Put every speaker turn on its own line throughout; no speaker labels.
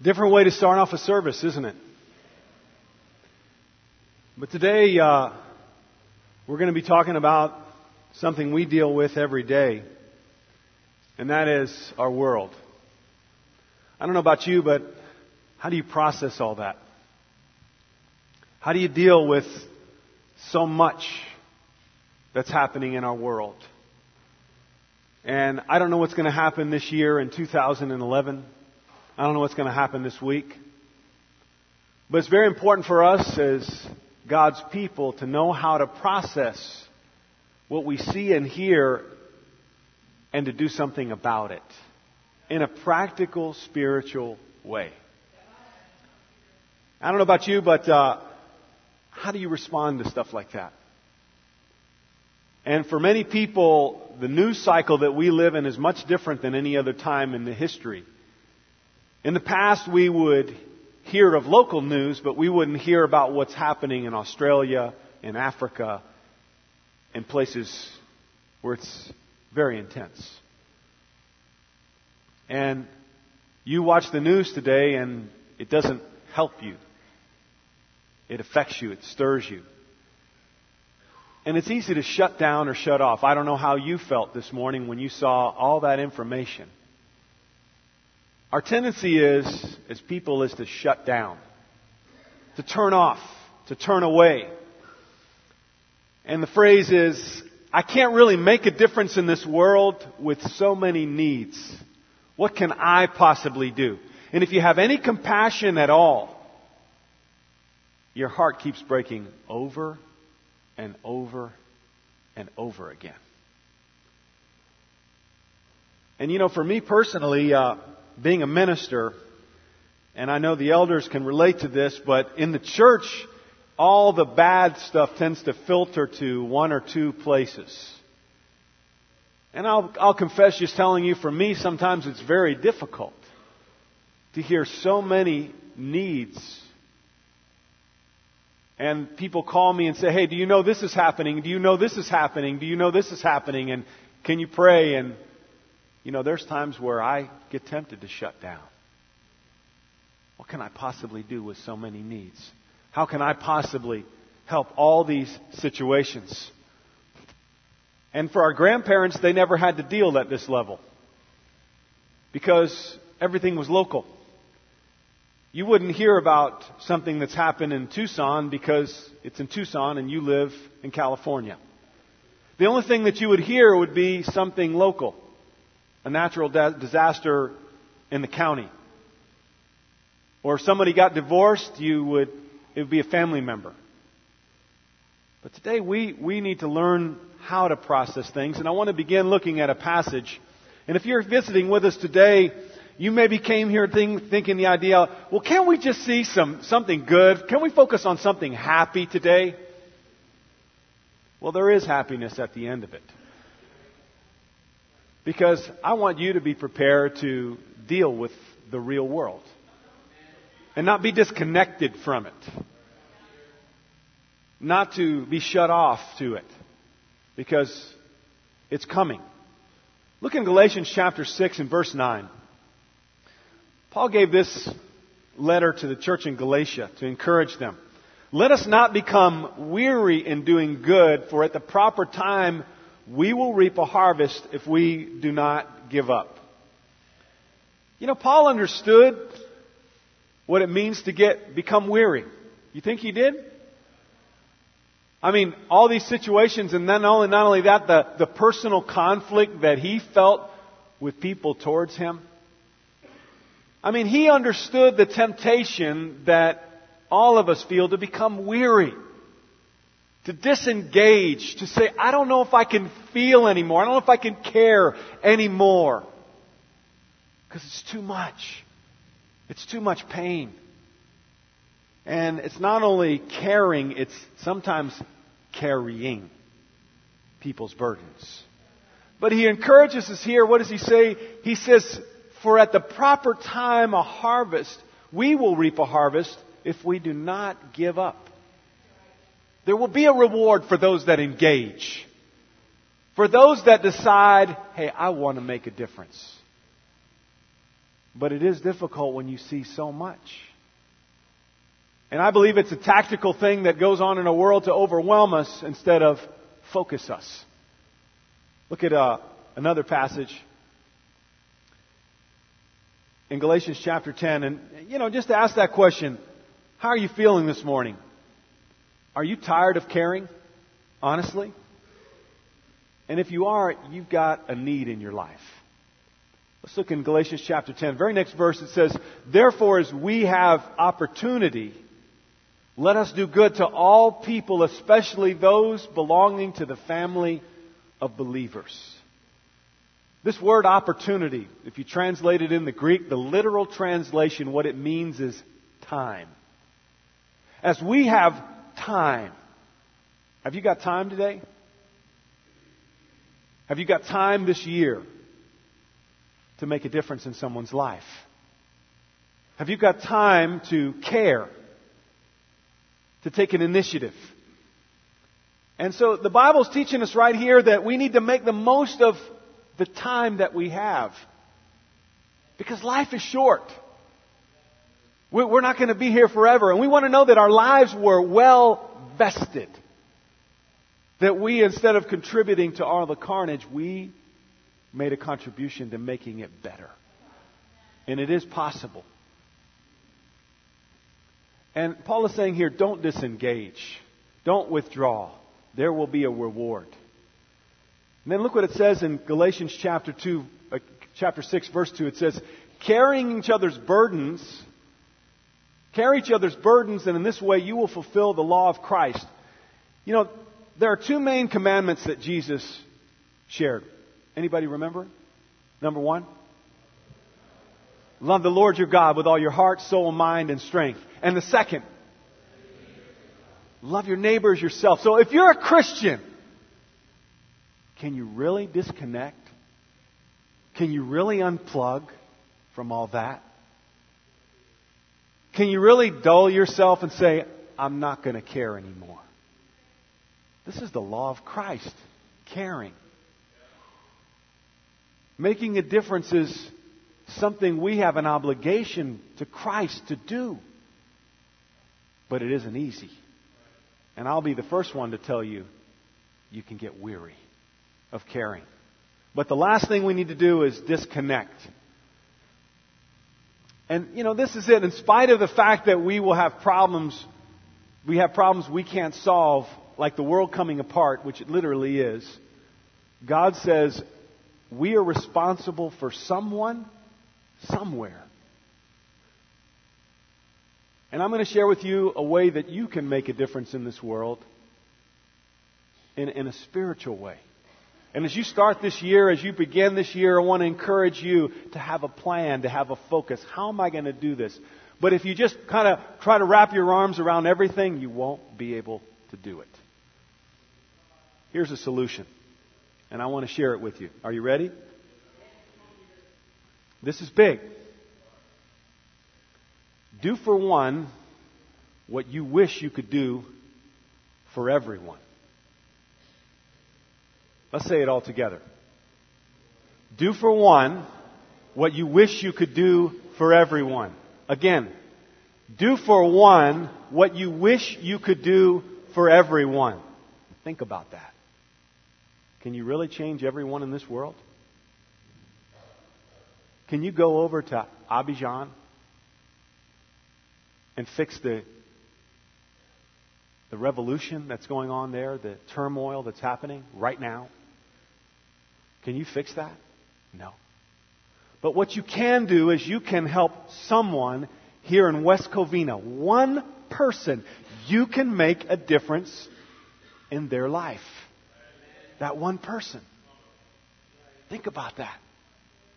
Different way to start off a service, isn't it? But today, uh, we're going to be talking about something we deal with every day, and that is our world. I don't know about you, but how do you process all that? How do you deal with so much that's happening in our world? And I don't know what's going to happen this year in 2011. I don't know what's going to happen this week. But it's very important for us as God's people to know how to process what we see and hear and to do something about it in a practical, spiritual way. I don't know about you, but uh, how do you respond to stuff like that? And for many people, the news cycle that we live in is much different than any other time in the history. In the past, we would hear of local news, but we wouldn't hear about what's happening in Australia, in Africa, in places where it's very intense. And you watch the news today and it doesn't help you. It affects you. It stirs you. And it's easy to shut down or shut off. I don't know how you felt this morning when you saw all that information. Our tendency is, as people, is to shut down, to turn off, to turn away. And the phrase is, I can't really make a difference in this world with so many needs. What can I possibly do? And if you have any compassion at all, your heart keeps breaking over and over and over again. And you know, for me personally, uh, being a minister, and I know the elders can relate to this, but in the church, all the bad stuff tends to filter to one or two places. And I'll, I'll confess just telling you, for me, sometimes it's very difficult to hear so many needs. And people call me and say, hey, do you know this is happening? Do you know this is happening? Do you know this is happening? And can you pray? And you know, there's times where I get tempted to shut down. What can I possibly do with so many needs? How can I possibly help all these situations? And for our grandparents, they never had to deal at this level because everything was local. You wouldn't hear about something that's happened in Tucson because it's in Tucson and you live in California. The only thing that you would hear would be something local a natural disaster in the county. Or if somebody got divorced, you would, it would be a family member. But today we, we need to learn how to process things. And I want to begin looking at a passage. And if you're visiting with us today, you maybe came here think, thinking the idea, well, can't we just see some, something good? Can we focus on something happy today? Well, there is happiness at the end of it. Because I want you to be prepared to deal with the real world and not be disconnected from it. Not to be shut off to it because it's coming. Look in Galatians chapter 6 and verse 9. Paul gave this letter to the church in Galatia to encourage them. Let us not become weary in doing good, for at the proper time we will reap a harvest if we do not give up. You know, Paul understood what it means to get become weary. You think he did? I mean, all these situations, and then only not only that, the, the personal conflict that he felt with people towards him. I mean, he understood the temptation that all of us feel to become weary to disengage, to say, I don't know if I can feel anymore. I don't know if I can care anymore. Because it's too much. It's too much pain. And it's not only caring, it's sometimes carrying people's burdens. But he encourages us here. What does he say? He says, For at the proper time, a harvest, we will reap a harvest if we do not give up. There will be a reward for those that engage. For those that decide, hey, I want to make a difference. But it is difficult when you see so much. And I believe it's a tactical thing that goes on in a world to overwhelm us instead of focus us. Look at uh, another passage in Galatians chapter 10. And, you know, just to ask that question how are you feeling this morning? Are you tired of caring? Honestly? And if you are, you've got a need in your life. Let's look in Galatians chapter 10. Very next verse it says, Therefore, as we have opportunity, let us do good to all people, especially those belonging to the family of believers. This word opportunity, if you translate it in the Greek, the literal translation, what it means is time. As we have time, have you got time today? Have you got time this year to make a difference in someone's life? Have you got time to care? To take an initiative? And so the Bible's teaching us right here that we need to make the most of the time that we have. Because life is short. We're not going to be here forever. And we want to know that our lives were well vested. That we, instead of contributing to all the carnage, we made a contribution to making it better. And it is possible. And Paul is saying here, don't disengage. Don't withdraw. There will be a reward. And then look what it says in Galatians chapter 2, uh, chapter 6, verse 2. It says, carrying each other's burdens, carry each other's burdens, and in this way you will fulfill the law of Christ. You know, there are two main commandments that Jesus shared. Anybody remember? Number one, love the Lord your God with all your heart, soul, mind, and strength. And the second, love your neighbors yourself. So if you're a Christian, can you really disconnect? Can you really unplug from all that? Can you really dull yourself and say, I'm not going to care anymore? This is the law of Christ caring. Making a difference is something we have an obligation to Christ to do. But it isn't easy. And I'll be the first one to tell you, you can get weary of caring. But the last thing we need to do is disconnect. And, you know, this is it. In spite of the fact that we will have problems, we have problems we can't solve, like the world coming apart, which it literally is, God says we are responsible for someone, somewhere. And I'm going to share with you a way that you can make a difference in this world in, in a spiritual way. And as you start this year, as you begin this year, I want to encourage you to have a plan, to have a focus. How am I going to do this? But if you just kind of try to wrap your arms around everything, you won't be able to do it. Here's a solution, and I want to share it with you. Are you ready? This is big. Do for one what you wish you could do for everyone. Let's say it all together. Do for one what you wish you could do for everyone. Again, do for one what you wish you could do for everyone. Think about that. Can you really change everyone in this world? Can you go over to Abidjan and fix the, the revolution that's going on there, the turmoil that's happening right now? Can you fix that? No. But what you can do is you can help someone here in West Covina, one person, you can make a difference in their life. That one person. Think about that.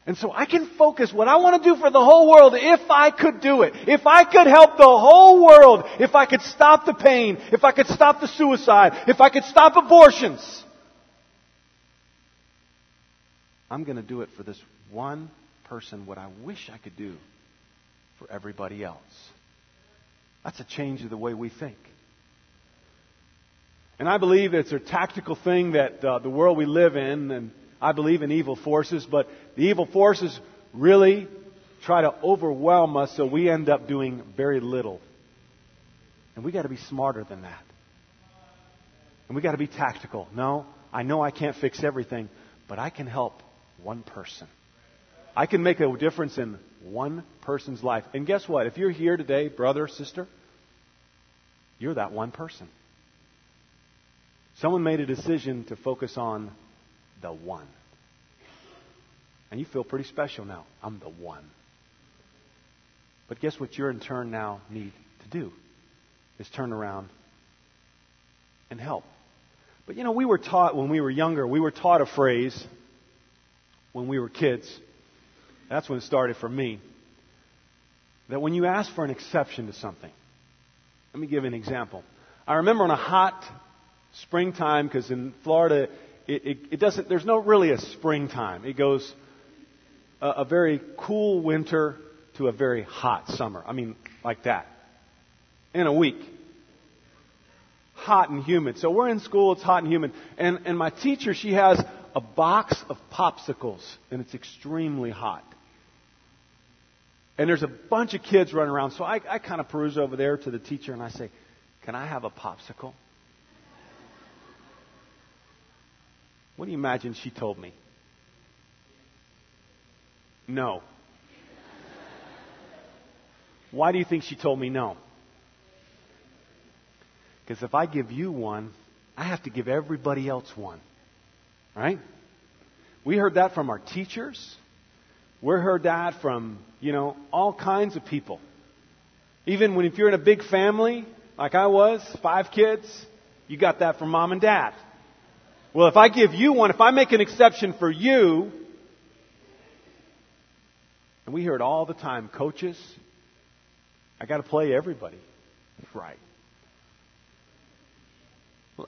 And so I can focus what I want to do for the whole world if I could do it. If I could help the whole world. If I could stop the pain. If I could stop the suicide. If I could stop abortions. I'm going to do it for this one person what I wish I could do for everybody else. That's a change of the way we think. And I believe it's a tactical thing that uh, the world we live in, and I believe in evil forces, but the evil forces really try to overwhelm us so we end up doing very little. And we got to be smarter than that. And we got to be tactical. No, I know I can't fix everything, but I can help one person. I can make a difference in one person's life. And guess what? If you're here today, brother, sister, you're that one person. Someone made a decision to focus on the one. And you feel pretty special now. I'm the one. But guess what you're in turn now need to do? Is turn around and help. But you know, we were taught when we were younger, we were taught a phrase when we were kids. That's when it started for me. That when you ask for an exception to something, let me give an example. I remember on a hot springtime, because in Florida, it, it, it, doesn't, there's no really a springtime. It goes a, a very cool winter to a very hot summer. I mean, like that. In a week. Hot and humid. So we're in school, it's hot and humid. And, and my teacher, she has a box of popsicles, and it's extremely hot. And there's a bunch of kids running around. So I, I kind of peruse over there to the teacher and I say, Can I have a popsicle? What do you imagine she told me? No. Why do you think she told me no? Because if I give you one, I have to give everybody else one. Right? We heard that from our teachers. We heard that from, you know, all kinds of people. Even when if you're in a big family, like I was, five kids, you got that from mom and dad. Well, if I give you one, if I make an exception for you, and we hear it all the time, coaches, I got to play everybody. Right.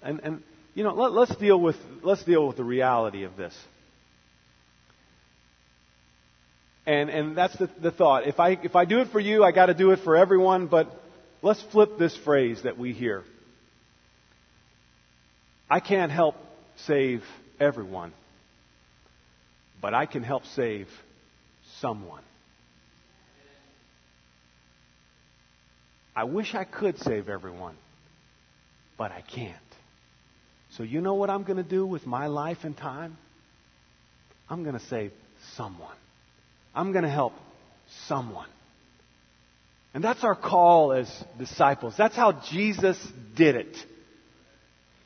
And, and you know, let, let's deal with let's deal with the reality of this. And, and that's the, the thought. If I, if I do it for you, I got to do it for everyone, but let's flip this phrase that we hear. I can't help save everyone, but I can help save someone. I wish I could save everyone, but I can't. So, you know what I'm going to do with my life and time? I'm going to save someone. I'm going to help someone. And that's our call as disciples. That's how Jesus did it.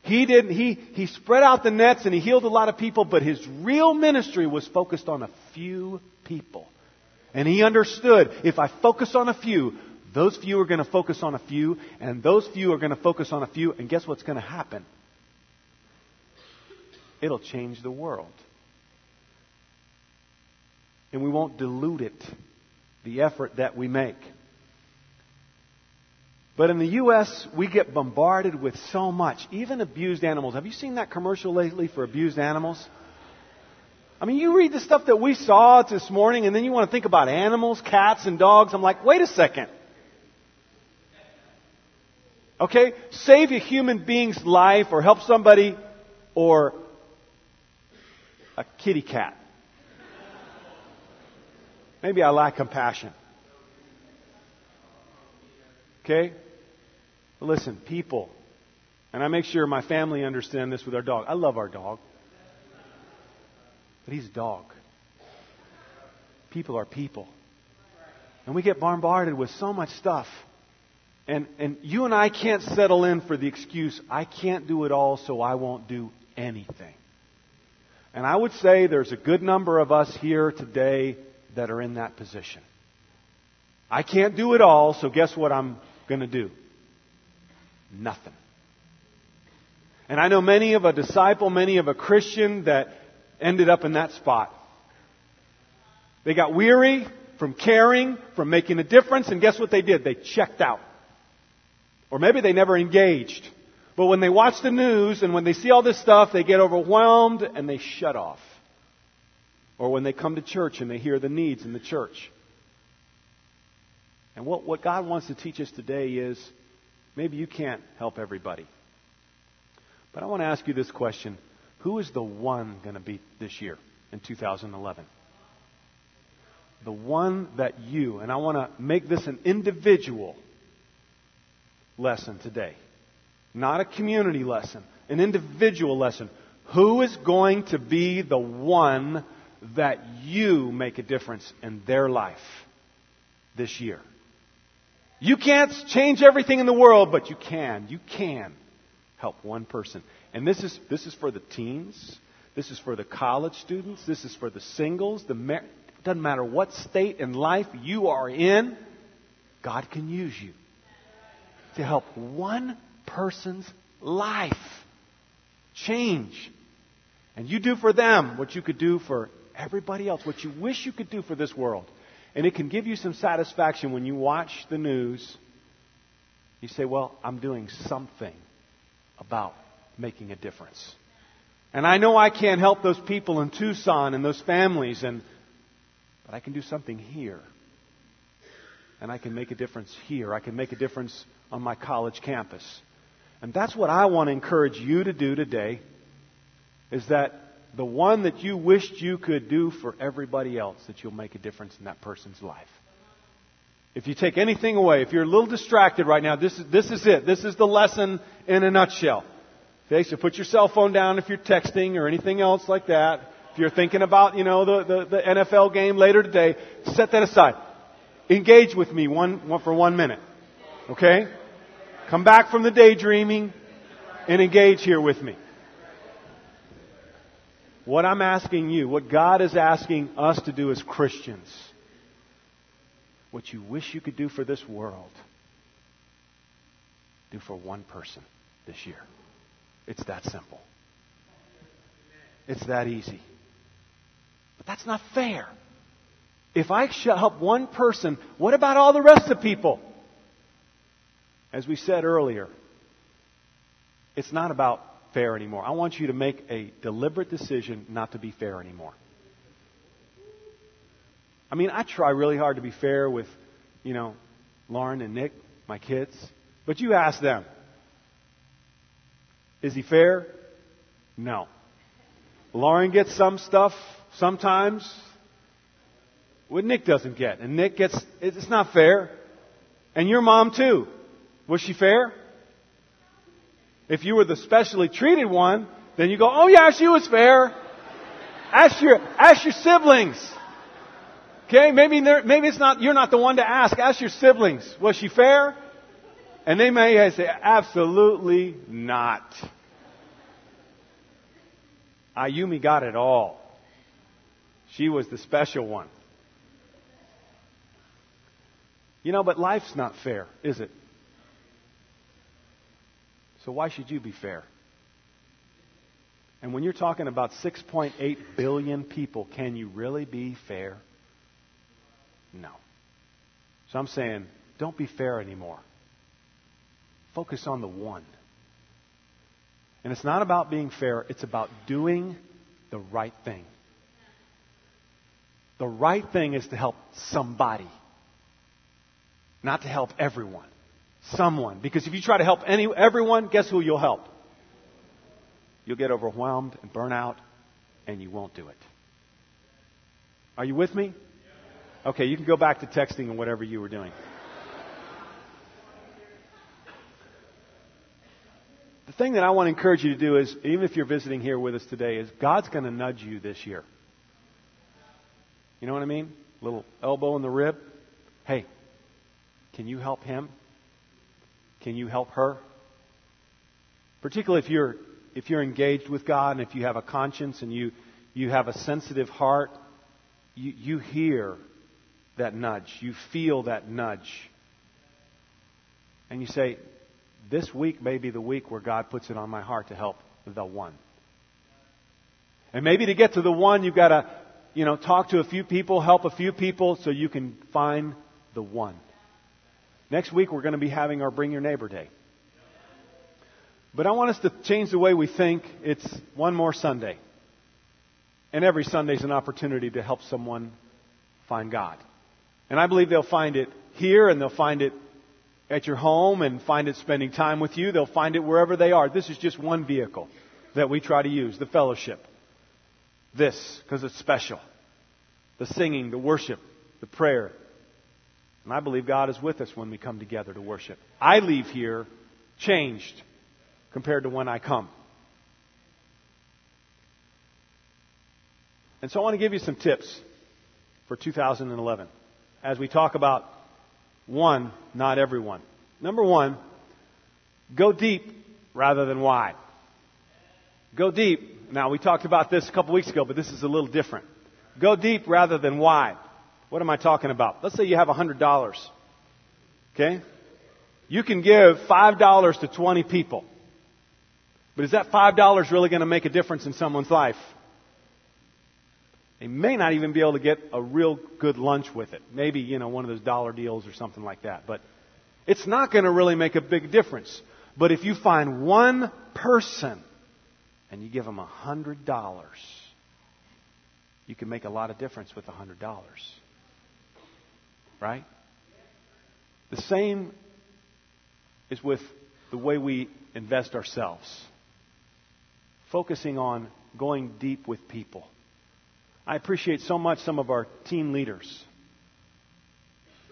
He didn't, he, he spread out the nets and he healed a lot of people, but his real ministry was focused on a few people. And he understood if I focus on a few, those few are going to focus on a few, and those few are going to focus on a few, and guess what's going to happen? It'll change the world and we won't dilute it, the effort that we make. But in the U.S., we get bombarded with so much, even abused animals. Have you seen that commercial lately for abused animals? I mean, you read the stuff that we saw this morning, and then you want to think about animals, cats, and dogs. I'm like, wait a second. Okay? Save a human being's life or help somebody or a kitty cat. Maybe I lack compassion. Okay? Listen, people, and I make sure my family understand this with our dog. I love our dog. But he's a dog. People are people. And we get bombarded with so much stuff. And, and you and I can't settle in for the excuse, I can't do it all, so I won't do anything. And I would say there's a good number of us here today that are in that position. I can't do it all, so guess what I'm going to do? Nothing. And I know many of a disciple, many of a Christian that ended up in that spot. They got weary from caring, from making a difference, and guess what they did? They checked out. Or maybe they never engaged. But when they watch the news and when they see all this stuff, they get overwhelmed and they shut off or when they come to church and they hear the needs in the church. And what, what God wants to teach us today is maybe you can't help everybody. But I want to ask you this question Who is the one going to be this year in 2011? the one that you, and I want to make this an individual lesson today, not a community lesson, an individual lesson. Who is going to be the one that you make a difference in their life this year? You can't change everything in the world, but you can. You can help one person. And this is, this is for the teens. This is for the college students. This is for the singles. The mar- doesn't matter what state in life you are in, God can use you to help one person's life change. And you do for them what you could do for everybody else, what you wish you could do for this world. And it can give you some satisfaction when you watch the news. You say, Well, I'm doing something about making a difference. And I know I can't help those people in Tucson and those families, and, but I can do something here. And I can make a difference here. I can make a difference on my college campus. And that's what I want to encourage you to do today is that the one that you wished you could do for everybody else, that you'll make a difference in that person's life. If you take anything away, if you're a little distracted right now, this is, this is it. This is the lesson in a nutshell. Okay, so put your cell phone down if you're texting or anything else like that. If you're thinking about, you know, the, the, the NFL game later today, set that aside. Engage with me one, one for one minute. Okay? Come back from the daydreaming and engage here with me. What I'm asking you, what God is asking us to do as Christians, what you wish you could do for this world, do for one person this year. It's that simple. It's that easy. But that's not fair. If I help one person, what about all the rest of people? As we said earlier, it's not about fair anymore. I want you to make a deliberate decision not to be fair anymore. I mean, I try really hard to be fair with, you know, Lauren and Nick, my kids. But you ask them. Is he fair? No. Lauren gets some stuff sometimes what Nick doesn't get. And Nick gets, it's not fair. And your mom too. Was she fair? If you were the specially treated one, then you go, oh yeah, she was fair. Ask your, ask your siblings. Okay, maybe maybe it's not, you're not the one to ask. Ask your siblings. Was she fair? And they may say, absolutely not. Ayumi got it all. She was the special one. You know, but life's not fair, is it? So why should you be fair? And when you're talking about 6.8 billion people, can you really be fair? No. So I'm saying, don't be fair anymore. Focus on the one. And it's not about being fair, it's about doing the right thing. The right thing is to help somebody, not to help everyone someone. Because if you try to help any, everyone, guess who you'll help? You'll get overwhelmed and burn out, and you won't do it. Are you with me? Okay, you can go back to texting and whatever you were doing. The thing that I want to encourage you to do is, even if you're visiting here with us today, is God's going to nudge you this year. You know what I mean? Little elbow in the rib. Hey, can you help him? Can you help her? Particularly if you're, if you're engaged with God and if you have a conscience and you, you have a sensitive heart, you, you hear that nudge. You feel that nudge. And you say, this week may be the week where God puts it on my heart to help the one. And maybe to get to the one, you've got to, you know, talk to a few people, help a few people so you can find the one. Next week, we're going to be having our Bring Your Neighbor Day. But I want us to change the way we think. It's one more Sunday. And every Sunday is an opportunity to help someone find God. And I believe they'll find it here and they'll find it at your home and find it spending time with you. They'll find it wherever they are. This is just one vehicle that we try to use the fellowship. This, because it's special. The singing, the worship, the prayer. And I believe God is with us when we come together to worship. I leave here changed compared to when I come. And so I want to give you some tips for 2011 as we talk about one, not everyone. Number one, go deep rather than wide. Go deep. Now, we talked about this a couple weeks ago, but this is a little different. Go deep rather than wide. What am I talking about? Let's say you have $100. Okay? You can give $5 to 20 people. But is that $5 really going to make a difference in someone's life? They may not even be able to get a real good lunch with it. Maybe, you know, one of those dollar deals or something like that. But it's not going to really make a big difference. But if you find one person and you give them a hundred dollars, you can make a lot of difference with a hundred dollars. Right? The same is with the way we invest ourselves. Focusing on going deep with people. I appreciate so much some of our team leaders,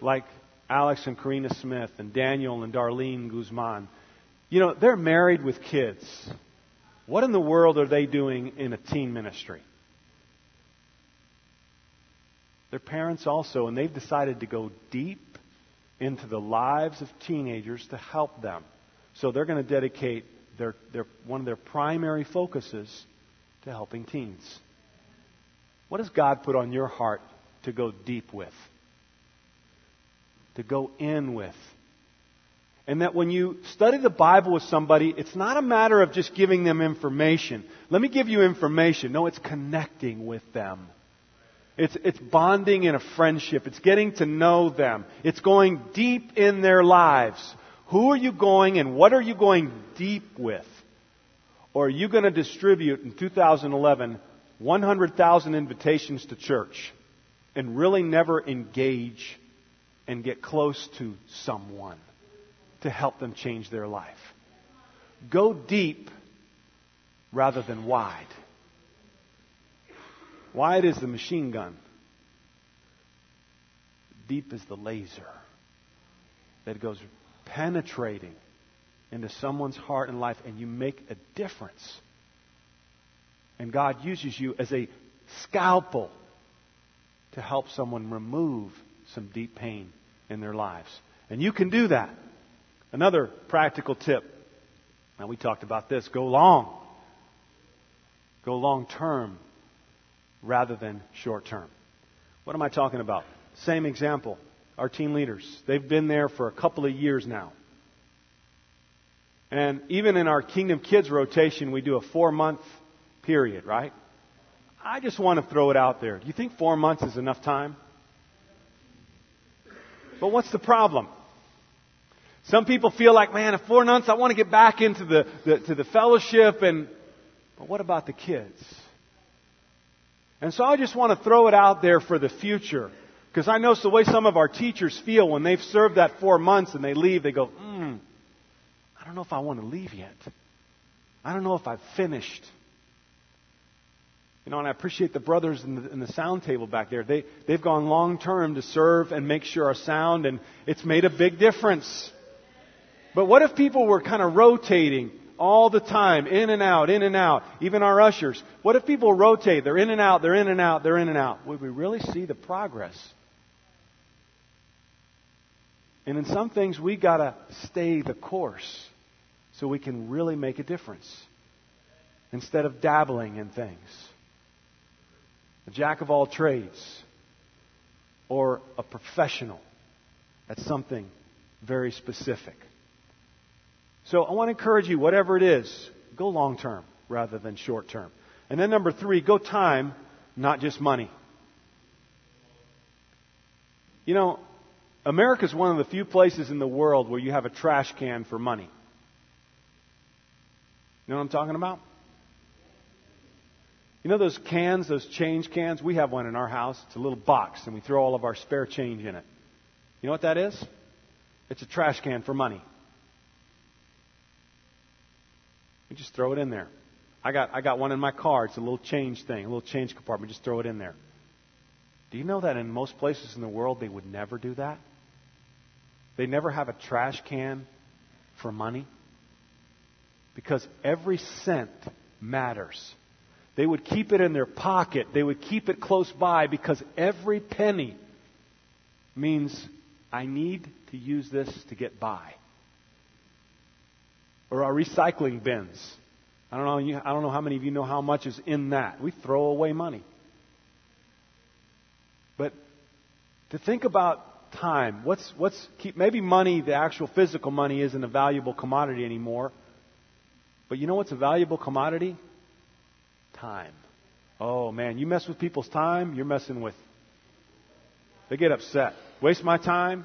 like Alex and Karina Smith, and Daniel and Darlene Guzman. You know, they're married with kids. What in the world are they doing in a teen ministry? They're parents also, and they've decided to go deep into the lives of teenagers to help them. So they're going to dedicate their, their, one of their primary focuses to helping teens. What does God put on your heart to go deep with? To go in with? And that when you study the Bible with somebody, it's not a matter of just giving them information. Let me give you information. No, it's connecting with them. It's, it's bonding in a friendship. It's getting to know them. It's going deep in their lives. Who are you going and what are you going deep with? Or are you going to distribute in 2011 100,000 invitations to church and really never engage and get close to someone to help them change their life. Go deep rather than wide. Wide is the machine gun. Deep is the laser that goes penetrating into someone's heart and life, and you make a difference and God uses you as a scalpel to help someone remove some deep pain in their lives. And you can do that. Another practical tip. Now, we talked about this go long. Go long term rather than short term. What am I talking about? Same example. Our team leaders. They've been there for a couple of years now. And even in our Kingdom Kids rotation, we do a four month period, right? I just want to throw it out there. Do you think four months is enough time? But what's the problem? Some people feel like, man, in four months I want to get back into the, the, to the fellowship and but what about the kids? And so I just want to throw it out there for the future. Because I know it's the way some of our teachers feel when they've served that four months and they leave, they go, hmm, I don't know if I want to leave yet. I don't know if I've finished. You know, and I appreciate the brothers in the, in the sound table back there. They, they've gone long term to serve and make sure our sound, and it's made a big difference. But what if people were kind of rotating all the time, in and out, in and out, even our ushers? What if people rotate? They're in and out, they're in and out, they're in and out. Would we really see the progress? And in some things, we got to stay the course so we can really make a difference instead of dabbling in things a jack of all trades, or a professional at something very specific. So I want to encourage you, whatever it is, go long term rather than short term. And then number three, go time, not just money. You know, America is one of the few places in the world where you have a trash can for money. You know what I'm talking about? You know those cans, those change cans? We have one in our house. It's a little box, and we throw all of our spare change in it. You know what that is? It's a trash can for money. We just throw it in there. I got, I got one in my car. It's a little change thing, a little change compartment. Just throw it in there. Do you know that in most places in the world they would never do that? They never have a trash can for money because every cent matters. They would keep it in their pocket. They would keep it close by because every penny means I need to use this to get by. Or our recycling bins. I don't know, I don't know how many of you know how much is in that. We throw away money. But to think about time, what's, what's keep, maybe money, the actual physical money, isn't a valuable commodity anymore. But you know what's a valuable commodity? Time. Oh man, you mess with people's time, you're messing with. They get upset. Waste my time,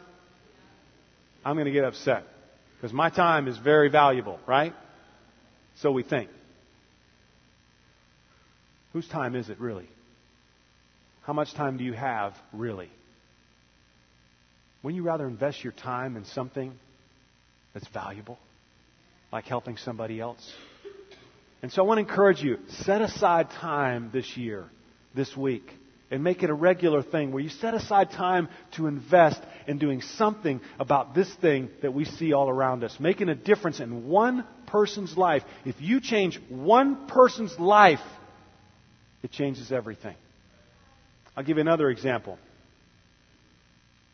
I'm going to get upset. Because my time is very valuable, right? So we think. Whose time is it really? How much time do you have really? Wouldn't you rather invest your time in something that's valuable? Like helping somebody else? And so I want to encourage you, set aside time this year, this week, and make it a regular thing where you set aside time to invest in doing something about this thing that we see all around us, making a difference in one person's life. If you change one person's life, it changes everything. I'll give you another example.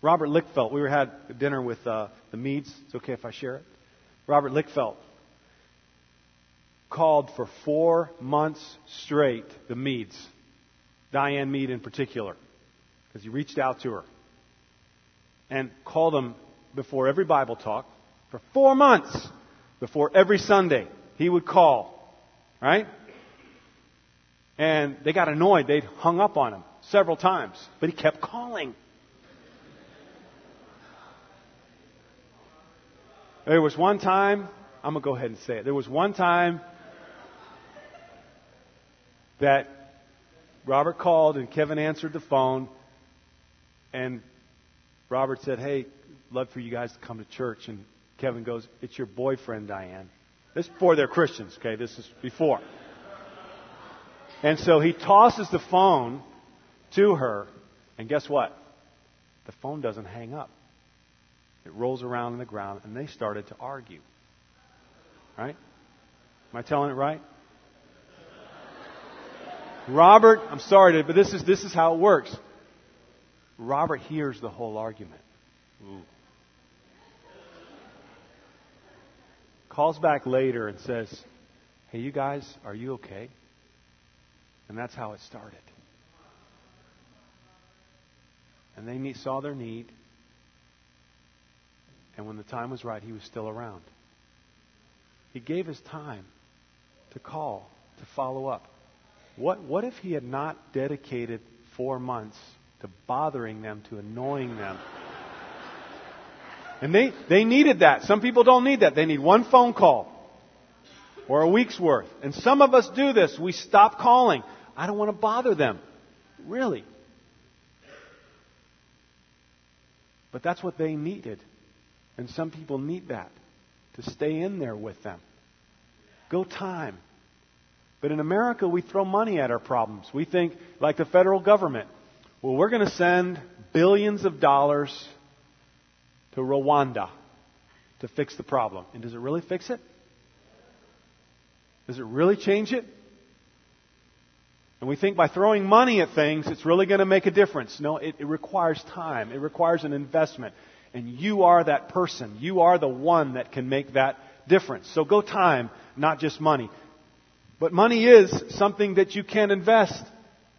Robert Lickfelt, we had dinner with uh, the Meads. It's okay if I share it. Robert Lickfelt called for four months straight the Meads, Diane Mead in particular, because he reached out to her and called them before every Bible talk for four months. Before every Sunday, he would call, right? And they got annoyed. They'd hung up on him several times, but he kept calling. There was one time, I'm going to go ahead and say it. There was one time that Robert called and Kevin answered the phone, and Robert said, Hey, love for you guys to come to church. And Kevin goes, It's your boyfriend, Diane. This is before they're Christians, okay? This is before. And so he tosses the phone to her, and guess what? The phone doesn't hang up. It rolls around on the ground, and they started to argue. Right? Am I telling it right? Robert, I'm sorry, but this is, this is how it works. Robert hears the whole argument. Ooh. Calls back later and says, Hey, you guys, are you okay? And that's how it started. And they saw their need. And when the time was right, he was still around. He gave his time to call, to follow up. What, what if he had not dedicated four months to bothering them, to annoying them? And they, they needed that. Some people don't need that. They need one phone call or a week's worth. And some of us do this. We stop calling. I don't want to bother them. Really. But that's what they needed. And some people need that to stay in there with them. Go time. But in America, we throw money at our problems. We think, like the federal government, well, we're going to send billions of dollars to Rwanda to fix the problem. And does it really fix it? Does it really change it? And we think by throwing money at things, it's really going to make a difference. No, it, it, requires time. It requires an investment. And you are that person. You are the one that can make that difference. So go time, not just money. But money is something that you can invest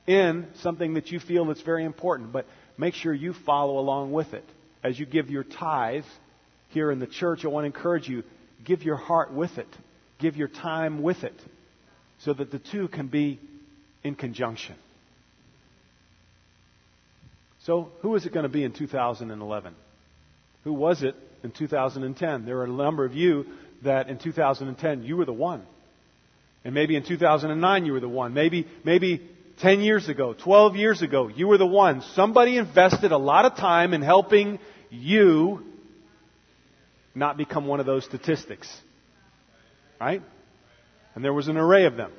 in, something that you feel that's very important. But make sure you follow along with it. As you give your tithe here in the church, I want to encourage you, give your heart with it. Give your time with it. So that the two can be in conjunction. So, who is it going to be in 2011? Who was it in 2010? There are a number of you that in 2010 you were the one. And maybe in 2009 you were the one. Maybe, maybe 10 years ago, 12 years ago, you were the one. Somebody invested a lot of time in helping you not become one of those statistics. Right? And there was an array of them.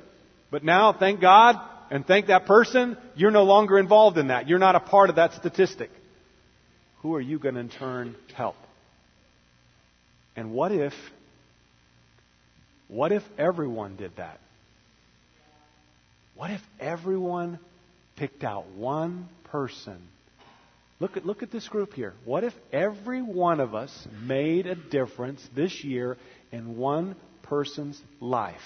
But now, thank God, and thank that person, you're no longer involved in that. You're not a part of that statistic. Who are you going to in turn help? And what if, what if everyone did that? What if everyone picked out one person? Look at, look at this group here. What if every one of us made a difference this year in one person's life?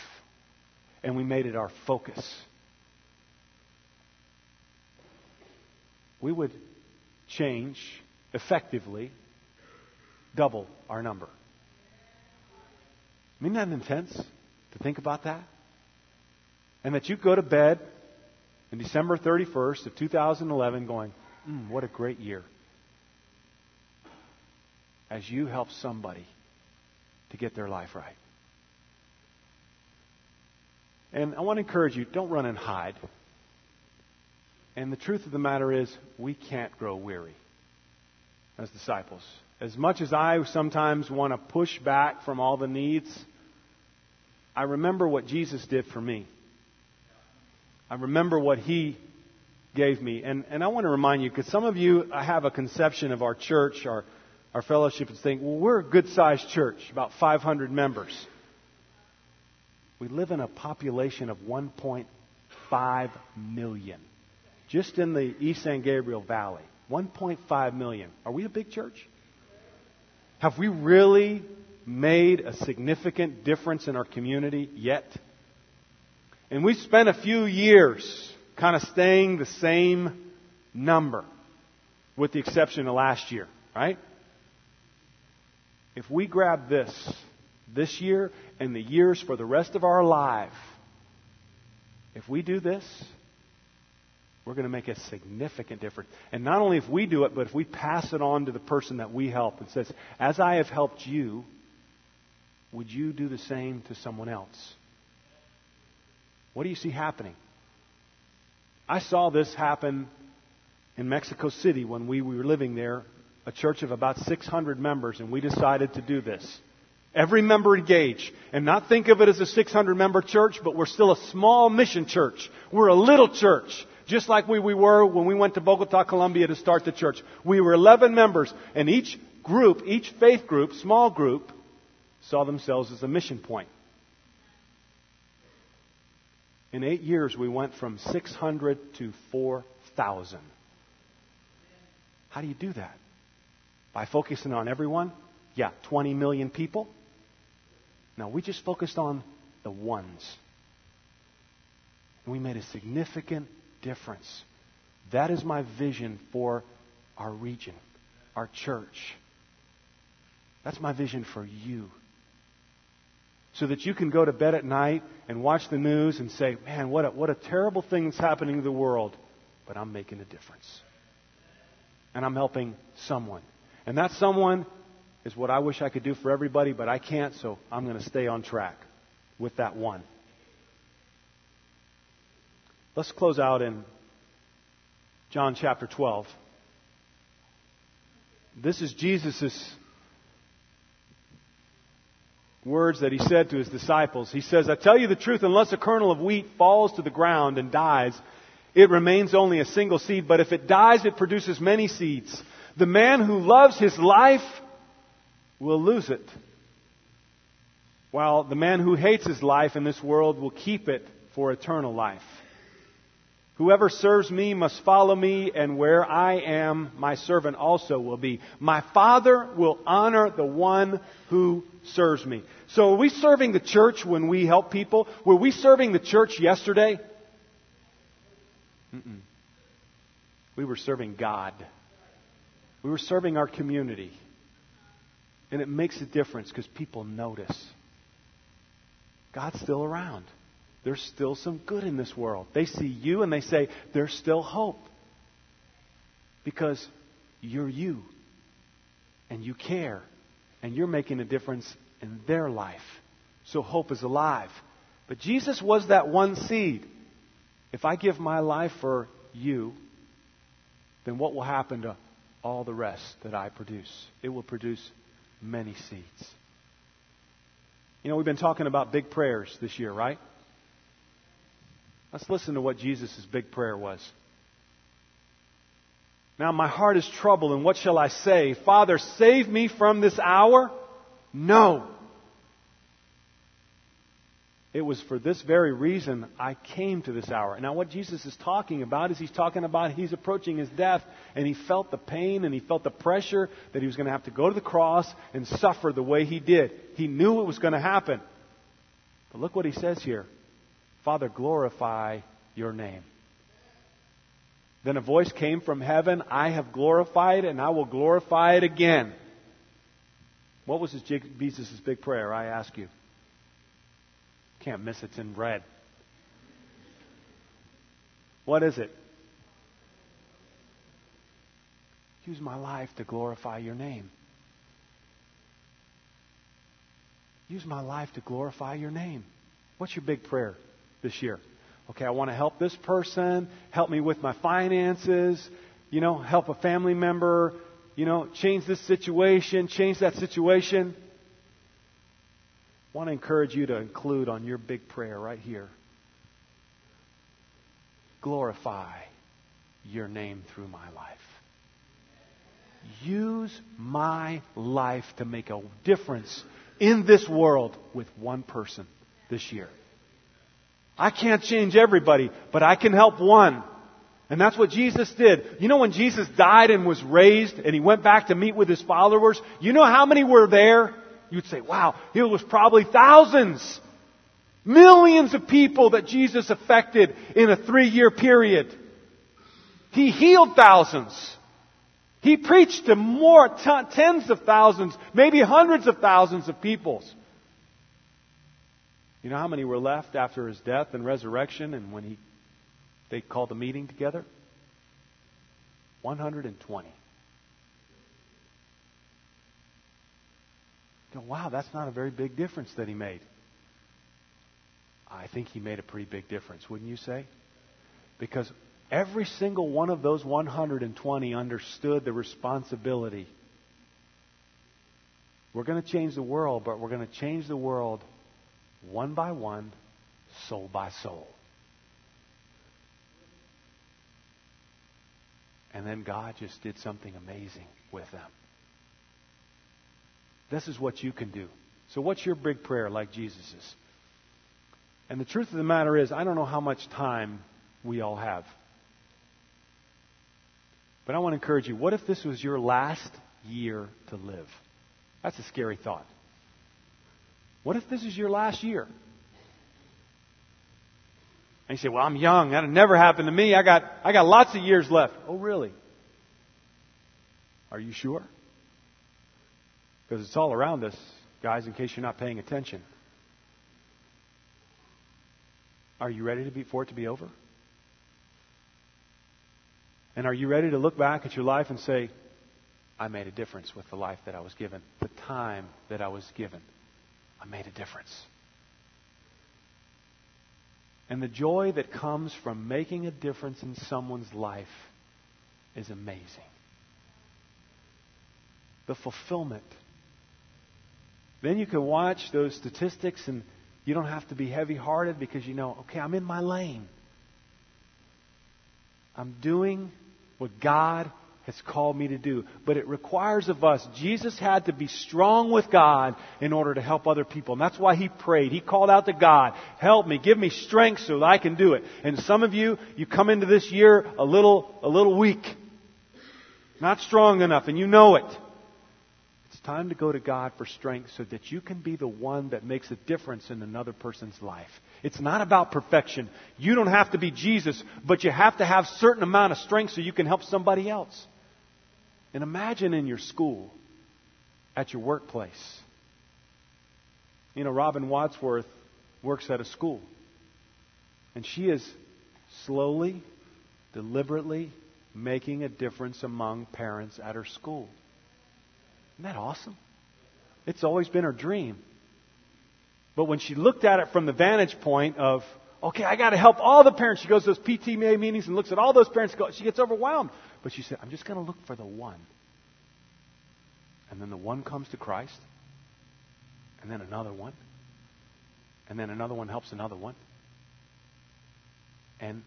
And we made it our focus. We would change effectively double our number. Isn't that intense to think about that? And that you go to bed in December 31st of 2011 going, mm, what a great year. As you help somebody to get their life right. And I want to encourage you, don't run and hide. And the truth of the matter is, we can't grow weary as disciples. As much as I sometimes want to push back from all the needs, I remember what Jesus did for me. I remember what He gave me. And, and I want to remind you, because some of you have a conception of our church, our, our fellowship, and think, well, we're a good sized church, about 500 members. We live in a population of 1.5 million, just in the East San Gabriel Valley. 1.5 million. Are we a big church? Have we really made a significant difference in our community yet? And we spent a few years kind of staying the same number, with the exception of last year, right? If we grab this, this year and the years for the rest of our life, if we do this, we're going to make a significant difference. And not only if we do it, but if we pass it on to the person that we help and says, as I have helped you, would you do the same to someone else? What do you see happening? I saw this happen in Mexico City when we were living there, a church of about 600 members, and we decided to do this. Every member engage and not think of it as a 600 member church, but we're still a small mission church. We're a little church just like we, we were when we went to Bogota, Colombia to start the church. We were 11 members, and each group, each faith group, small group, saw themselves as a mission point. In eight years, we went from 600 to 4,000. How do you do that? By focusing on everyone? Yeah, 20 million people. No, we just focused on the ones. And we made a significant difference. That is my vision for our region, our church. That's my vision for you. So that you can go to bed at night and watch the news and say, man, what a, what a terrible thing that's happening to the world. But I'm making a difference. And I'm helping someone. And that someone is what I wish I could do for everybody, but I can't, so I'm going to stay on track with that one. Let's close out in John chapter 12. This is Jesus' words that he said to his disciples. He says, I tell you the truth, unless a kernel of wheat falls to the ground and dies, it remains only a single seed, but if it dies, it produces many seeds. The man who loves his life will lose it, while the man who hates his life in this world will keep it for eternal life. Whoever serves me must follow me, and where I am, my servant also will be. My Father will honor the one who serves me. So are we serving the church when we help people? Were we serving the church yesterday? Mm-mm. We were serving God. We were serving our community. And it makes a difference because people notice. God's still around there's still some good in this world. They see you and they say, there's still hope. Because you're you. And you care. And you're making a difference in their life. So hope is alive. But Jesus was that one seed. If I give my life for you, then what will happen to all the rest that I produce? It will produce many seeds. You know, we've been talking about big prayers this year, right? Let's listen to what Jesus' big prayer was. Now my heart is troubled, and what shall I say? Father, save me from this hour? No. It was for this very reason I came to this hour. Now, what Jesus is talking about is he's talking about he's approaching his death, and he felt the pain and he felt the pressure that he was going to have to go to the cross and suffer the way he did. He knew it was going to happen. But look what he says here Father, glorify your name. Then a voice came from heaven I have glorified, and I will glorify it again. What was Jesus' big prayer, I ask you? Can't miss it. It's in red. What is it? Use my life to glorify your name. Use my life to glorify your name. What's your big prayer this year? Okay, I want to help this person, help me with my finances, you know, help a family member, you know, change this situation, change that situation. I want to encourage you to include on your big prayer right here glorify your name through my life. Use my life to make a difference in this world with one person this year. I can't change everybody, but I can help one. And that's what Jesus did. You know when Jesus died and was raised and he went back to meet with his followers, you know how many were there? You'd say, wow, it was probably thousands, millions of people that Jesus affected in a three year period. He healed thousands. He preached to more, t- tens of thousands, maybe hundreds of thousands of people. You know how many were left after his death and resurrection and when he, they called the meeting together? 120. go, wow, that's not a very big difference that he made. I think he made a pretty big difference, wouldn't you say? Because every single one of those 120 understood the responsibility. We're going to change the world, but we're going to change the world one by one, soul by soul. And then God just did something amazing with them. This is what you can do. So, what's your big prayer like Jesus's? And the truth of the matter is, I don't know how much time we all have. But I want to encourage you what if this was your last year to live? That's a scary thought. What if this is your last year? And you say, Well, I'm young. That'll never happen to me. I got, I got lots of years left. Oh, really? Are you sure? Because it's all around us, guys, in case you're not paying attention. Are you ready to be, for it to be over? And are you ready to look back at your life and say, I made a difference with the life that I was given, the time that I was given? I made a difference. And the joy that comes from making a difference in someone's life is amazing. The fulfillment then you can watch those statistics and you don't have to be heavy hearted because you know, okay, I'm in my lane. I'm doing what God has called me to do. But it requires of us. Jesus had to be strong with God in order to help other people. And that's why he prayed. He called out to God, help me, give me strength so that I can do it. And some of you, you come into this year a little, a little weak. Not strong enough, and you know it It's time to go to God for strength so that you can be the one that makes a difference in another person's life. It's not about perfection. You don't have to be Jesus, but you have to have certain amount of strength so you can help somebody else. And imagine in your school, at your workplace. You know, Robin Wadsworth works at a school. And she is slowly, deliberately making a difference among parents at her school. Isn't that awesome? It's always been her dream. But when she looked at it from the vantage point of, okay, I got to help all the parents, she goes to those PTA meetings and looks at all those parents, she gets overwhelmed. But she said, I'm just going to look for the one. And then the one comes to Christ, and then another one, and then another one helps another one. and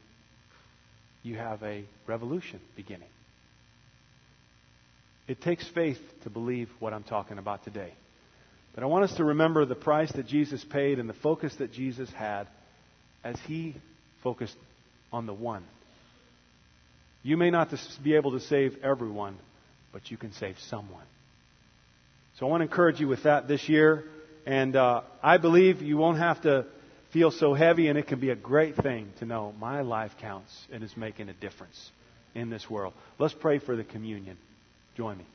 you have a revolution beginning. It takes faith to believe what I'm talking about today. But I want us to remember the price that Jesus paid and the focus that Jesus had as he focused on the one. You may not be able to save everyone, but you can save someone. So I want to encourage you with that this year. And uh, I believe you won't have to feel so heavy, and it can be a great thing to know my life counts and is making a difference in this world. Let's pray for the communion. Join me.